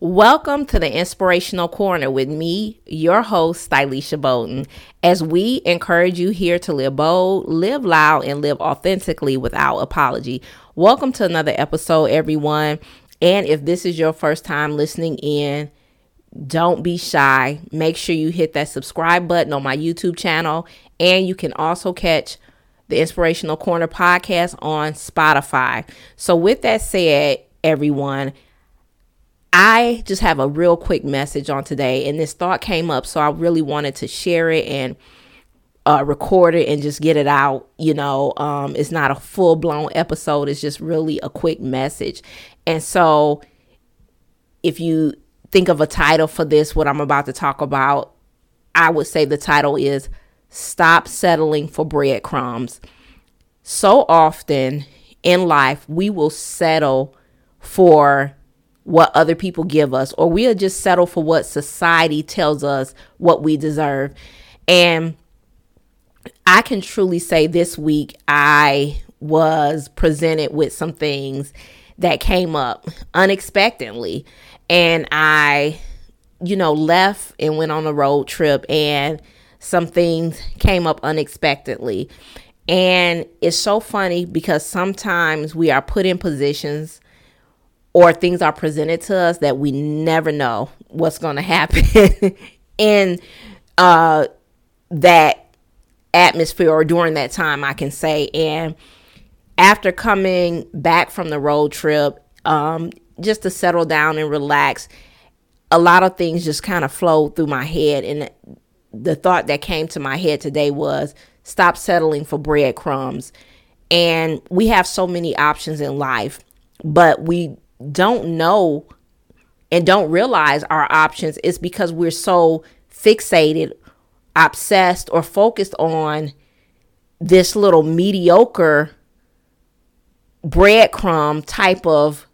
Welcome to the Inspirational Corner with me, your host, Stylisha Bolton, as we encourage you here to live bold, live loud, and live authentically without apology. Welcome to another episode, everyone. And if this is your first time listening in, don't be shy. Make sure you hit that subscribe button on my YouTube channel. And you can also catch the Inspirational Corner podcast on Spotify. So, with that said, everyone, I just have a real quick message on today, and this thought came up, so I really wanted to share it and uh, record it and just get it out. You know, um, it's not a full blown episode, it's just really a quick message. And so, if you think of a title for this, what I'm about to talk about, I would say the title is Stop Settling for Breadcrumbs. So often in life, we will settle for what other people give us, or we'll just settle for what society tells us what we deserve. And I can truly say this week I was presented with some things that came up unexpectedly. And I, you know, left and went on a road trip, and some things came up unexpectedly. And it's so funny because sometimes we are put in positions or things are presented to us that we never know what's going to happen in uh, that atmosphere or during that time, I can say. And after coming back from the road trip, um, just to settle down and relax, a lot of things just kind of flowed through my head. And the thought that came to my head today was stop settling for breadcrumbs. And we have so many options in life, but we don't know and don't realize our options is because we're so fixated, obsessed, or focused on this little mediocre breadcrumb type of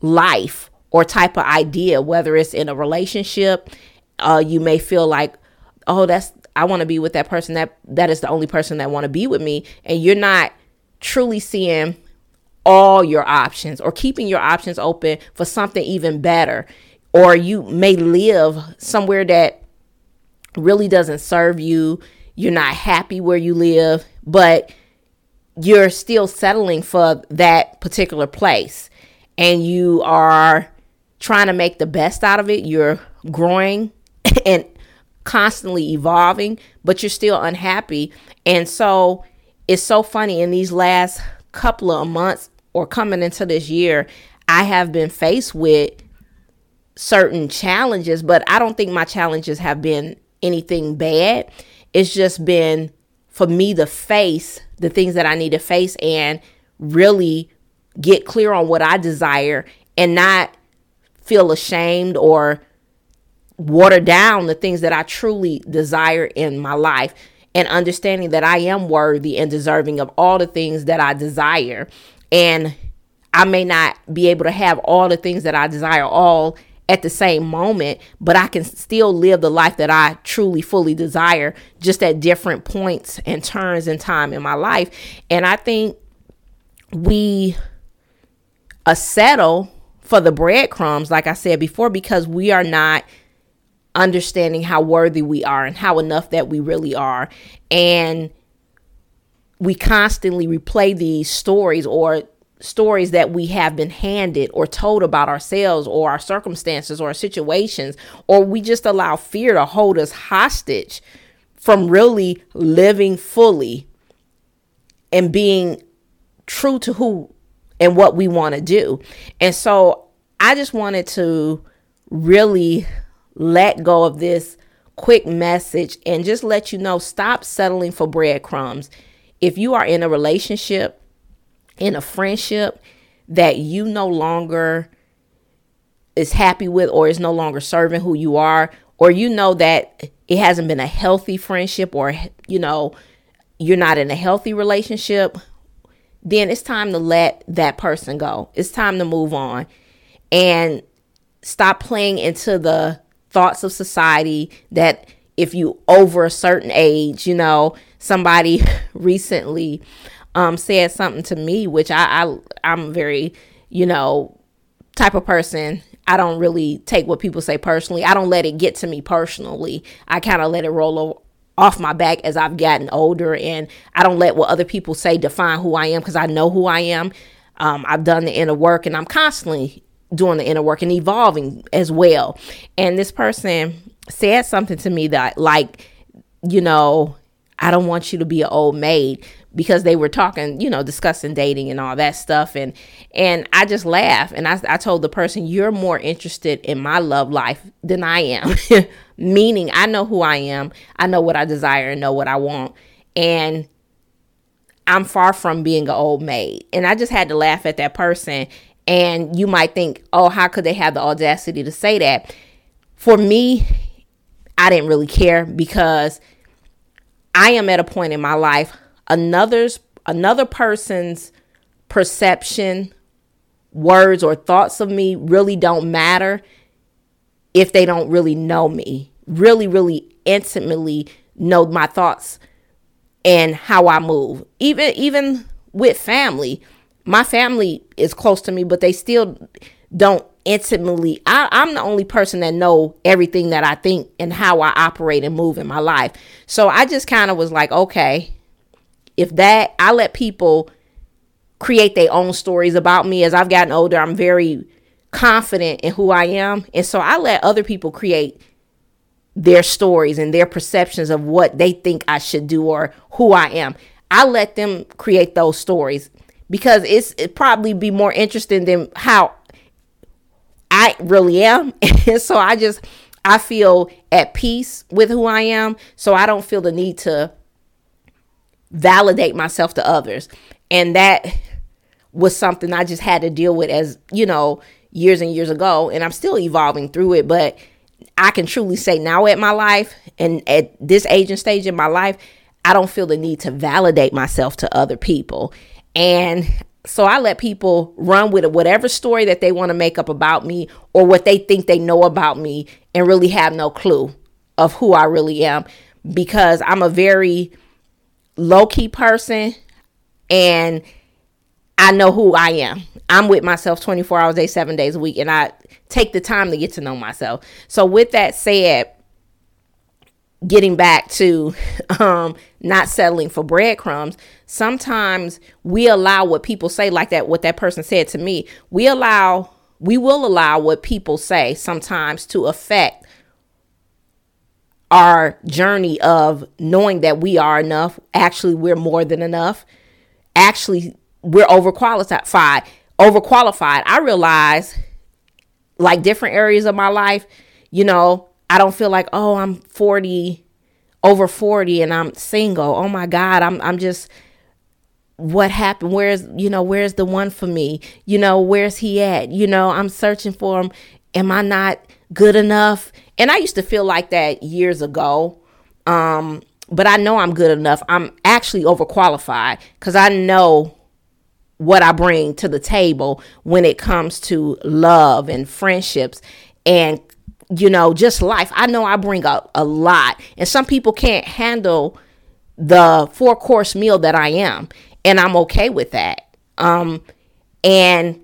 life or type of idea, whether it's in a relationship, uh, you may feel like, oh, that's I want to be with that person. That that is the only person that want to be with me, and you're not truly seeing all your options or keeping your options open for something even better. Or you may live somewhere that really doesn't serve you. You're not happy where you live, but you're still settling for that particular place and you are trying to make the best out of it. You're growing and constantly evolving, but you're still unhappy. And so it's so funny in these last couple of months or coming into this year, I have been faced with certain challenges, but I don't think my challenges have been anything bad. It's just been for me to face the things that I need to face and really get clear on what I desire and not feel ashamed or water down the things that I truly desire in my life and understanding that I am worthy and deserving of all the things that I desire. And I may not be able to have all the things that I desire all at the same moment, but I can still live the life that I truly fully desire just at different points and turns in time in my life. And I think we uh, settle for the breadcrumbs, like I said before, because we are not understanding how worthy we are and how enough that we really are. And we constantly replay these stories or stories that we have been handed or told about ourselves or our circumstances or our situations, or we just allow fear to hold us hostage from really living fully and being true to who and what we want to do. And so I just wanted to really let go of this quick message and just let you know stop settling for breadcrumbs if you are in a relationship, in a friendship that you no longer is happy with or is no longer serving who you are, or you know that it hasn't been a healthy friendship or, you know, you're not in a healthy relationship, then it's time to let that person go. It's time to move on and stop playing into the thoughts of society that if you over a certain age, you know, somebody recently um, said something to me, which I, I I'm very, you know, type of person. I don't really take what people say personally. I don't let it get to me personally. I kind of let it roll off my back as I've gotten older, and I don't let what other people say define who I am because I know who I am. Um, I've done the inner work, and I'm constantly doing the inner work and evolving as well. And this person said something to me that, like, you know, I don't want you to be an old maid because they were talking, you know, discussing dating and all that stuff. And and I just laughed and I, I told the person, You're more interested in my love life than I am. Meaning I know who I am, I know what I desire and know what I want. And I'm far from being an old maid. And I just had to laugh at that person. And you might think, oh, how could they have the audacity to say that? For me, I didn't really care because I am at a point in my life another's another person's perception, words or thoughts of me really don't matter if they don't really know me. Really really intimately know my thoughts and how I move. Even even with family, my family is close to me, but they still don't intimately I, i'm the only person that know everything that i think and how i operate and move in my life. So i just kind of was like okay if that i let people create their own stories about me. As i've gotten older i'm very confident in who i am. And so i let other people create their stories and their perceptions of what they think i should do or who i am. I let them create those stories because it's it probably be more interesting than how I really am. And so I just I feel at peace with who I am. So I don't feel the need to validate myself to others. And that was something I just had to deal with as, you know, years and years ago. And I'm still evolving through it. But I can truly say now at my life and at this age and stage in my life, I don't feel the need to validate myself to other people. And so I let people run with it, whatever story that they want to make up about me or what they think they know about me and really have no clue of who I really am because I'm a very low key person and I know who I am. I'm with myself 24 hours a day, seven days a week, and I take the time to get to know myself. So, with that said, getting back to um, not settling for breadcrumbs, sometimes we allow what people say, like that, what that person said to me, we allow, we will allow what people say sometimes to affect our journey of knowing that we are enough. Actually, we're more than enough. Actually, we're overqualified. Overqualified. I realize, like different areas of my life, you know, I don't feel like, oh, I'm 40, over 40 and I'm single. Oh my God, I'm I'm just what happened? Where's you know, where's the one for me? You know, where's he at? You know, I'm searching for him. Am I not good enough? And I used to feel like that years ago. Um, but I know I'm good enough. I'm actually overqualified because I know what I bring to the table when it comes to love and friendships and you know, just life. I know I bring a, a lot, and some people can't handle the four course meal that I am, and I'm okay with that. Um, and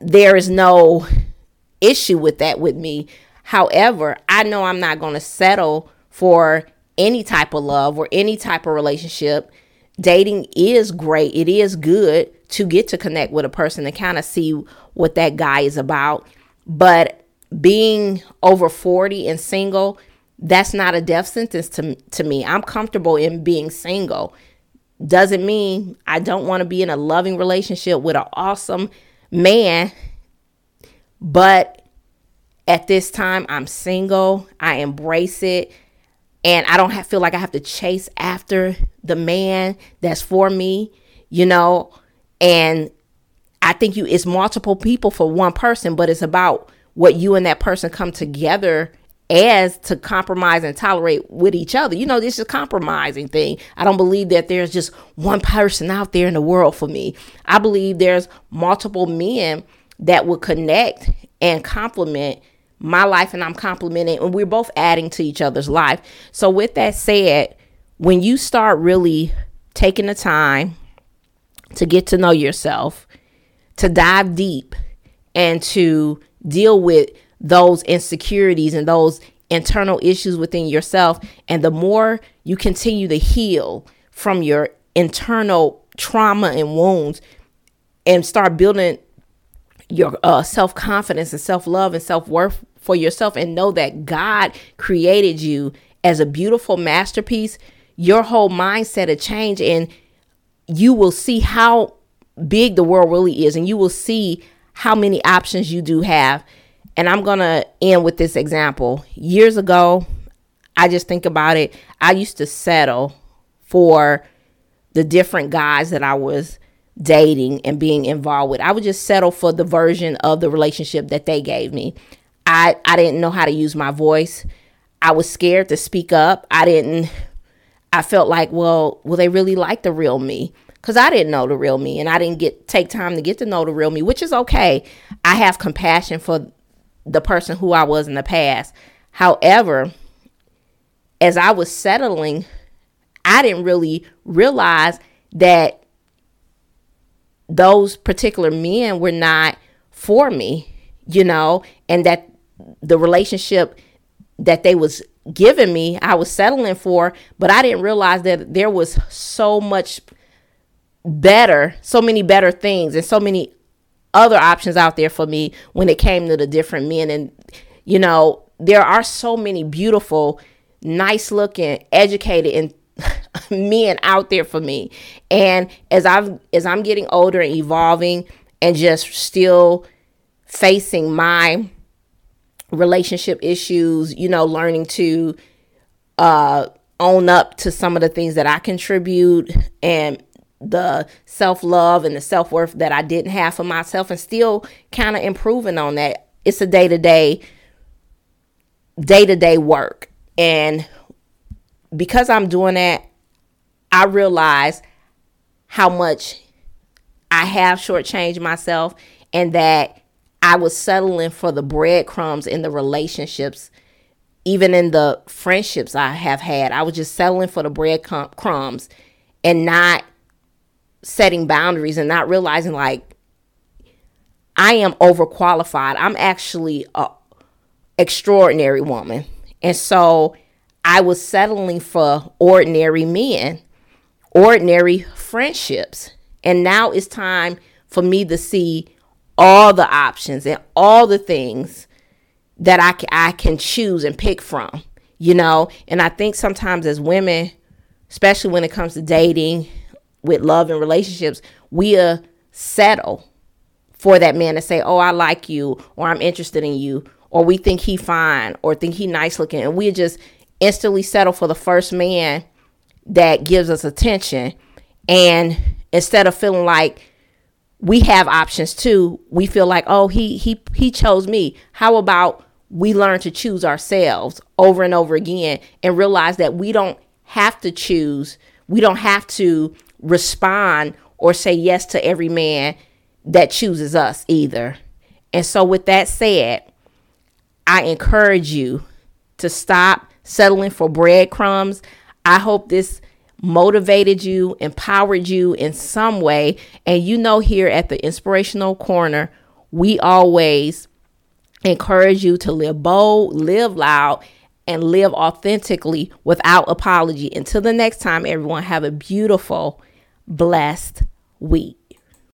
there is no issue with that with me. However, I know I'm not going to settle for any type of love or any type of relationship. Dating is great. It is good to get to connect with a person and kind of see what that guy is about. But being over 40 and single, that's not a death sentence to, to me. I'm comfortable in being single. Doesn't mean I don't want to be in a loving relationship with an awesome man, but at this time, I'm single. I embrace it. And I don't have, feel like I have to chase after the man that's for me, you know. And I think you it's multiple people for one person, but it's about what you and that person come together as to compromise and tolerate with each other. You know, this is compromising thing. I don't believe that there's just one person out there in the world for me. I believe there's multiple men that would connect and complement my life and I'm complimenting and we're both adding to each other's life. So with that said, when you start really taking the time to get to know yourself, to dive deep and to deal with those insecurities and those internal issues within yourself. And the more you continue to heal from your internal trauma and wounds and start building your uh, self confidence and self love and self worth for yourself, and know that God created you as a beautiful masterpiece, your whole mindset will change and you will see how big the world really is and you will see how many options you do have. And I'm going to end with this example. Years ago, I just think about it. I used to settle for the different guys that I was dating and being involved with. I would just settle for the version of the relationship that they gave me. I, I didn't know how to use my voice. I was scared to speak up. I didn't I felt like, well, will they really like the real me? Cuz I didn't know the real me and I didn't get take time to get to know the real me, which is okay. I have compassion for the person who I was in the past. However, as I was settling, I didn't really realize that those particular men were not for me, you know, and that the relationship that they was giving me, I was settling for, but I didn't realize that there was so much better, so many better things and so many other options out there for me when it came to the different men and you know, there are so many beautiful, nice looking, educated and men out there for me. And as I've as I'm getting older and evolving and just still facing my relationship issues, you know, learning to uh, own up to some of the things that I contribute and the self love and the self worth that I didn't have for myself, and still kind of improving on that. It's a day to day, day to day work. And because I'm doing that, I realize how much I have shortchanged myself and that I was settling for the breadcrumbs in the relationships, even in the friendships I have had. I was just settling for the breadcrumbs and not setting boundaries and not realizing like I am overqualified. I'm actually a extraordinary woman. And so I was settling for ordinary men, ordinary friendships. And now it's time for me to see all the options and all the things that I can, I can choose and pick from, you know? And I think sometimes as women, especially when it comes to dating with love and relationships, we settle for that man to say, "Oh, I like you," or "I'm interested in you," or we think he fine, or think he nice looking, and we just instantly settle for the first man that gives us attention, and instead of feeling like we have options too. We feel like, oh, he he he chose me. How about we learn to choose ourselves over and over again and realize that we don't have to choose. We don't have to respond or say yes to every man that chooses us either. And so with that said, I encourage you to stop settling for breadcrumbs. I hope this motivated you, empowered you in some way. And you know, here at the Inspirational Corner, we always encourage you to live bold, live loud, and live authentically without apology. Until the next time, everyone, have a beautiful, blessed week.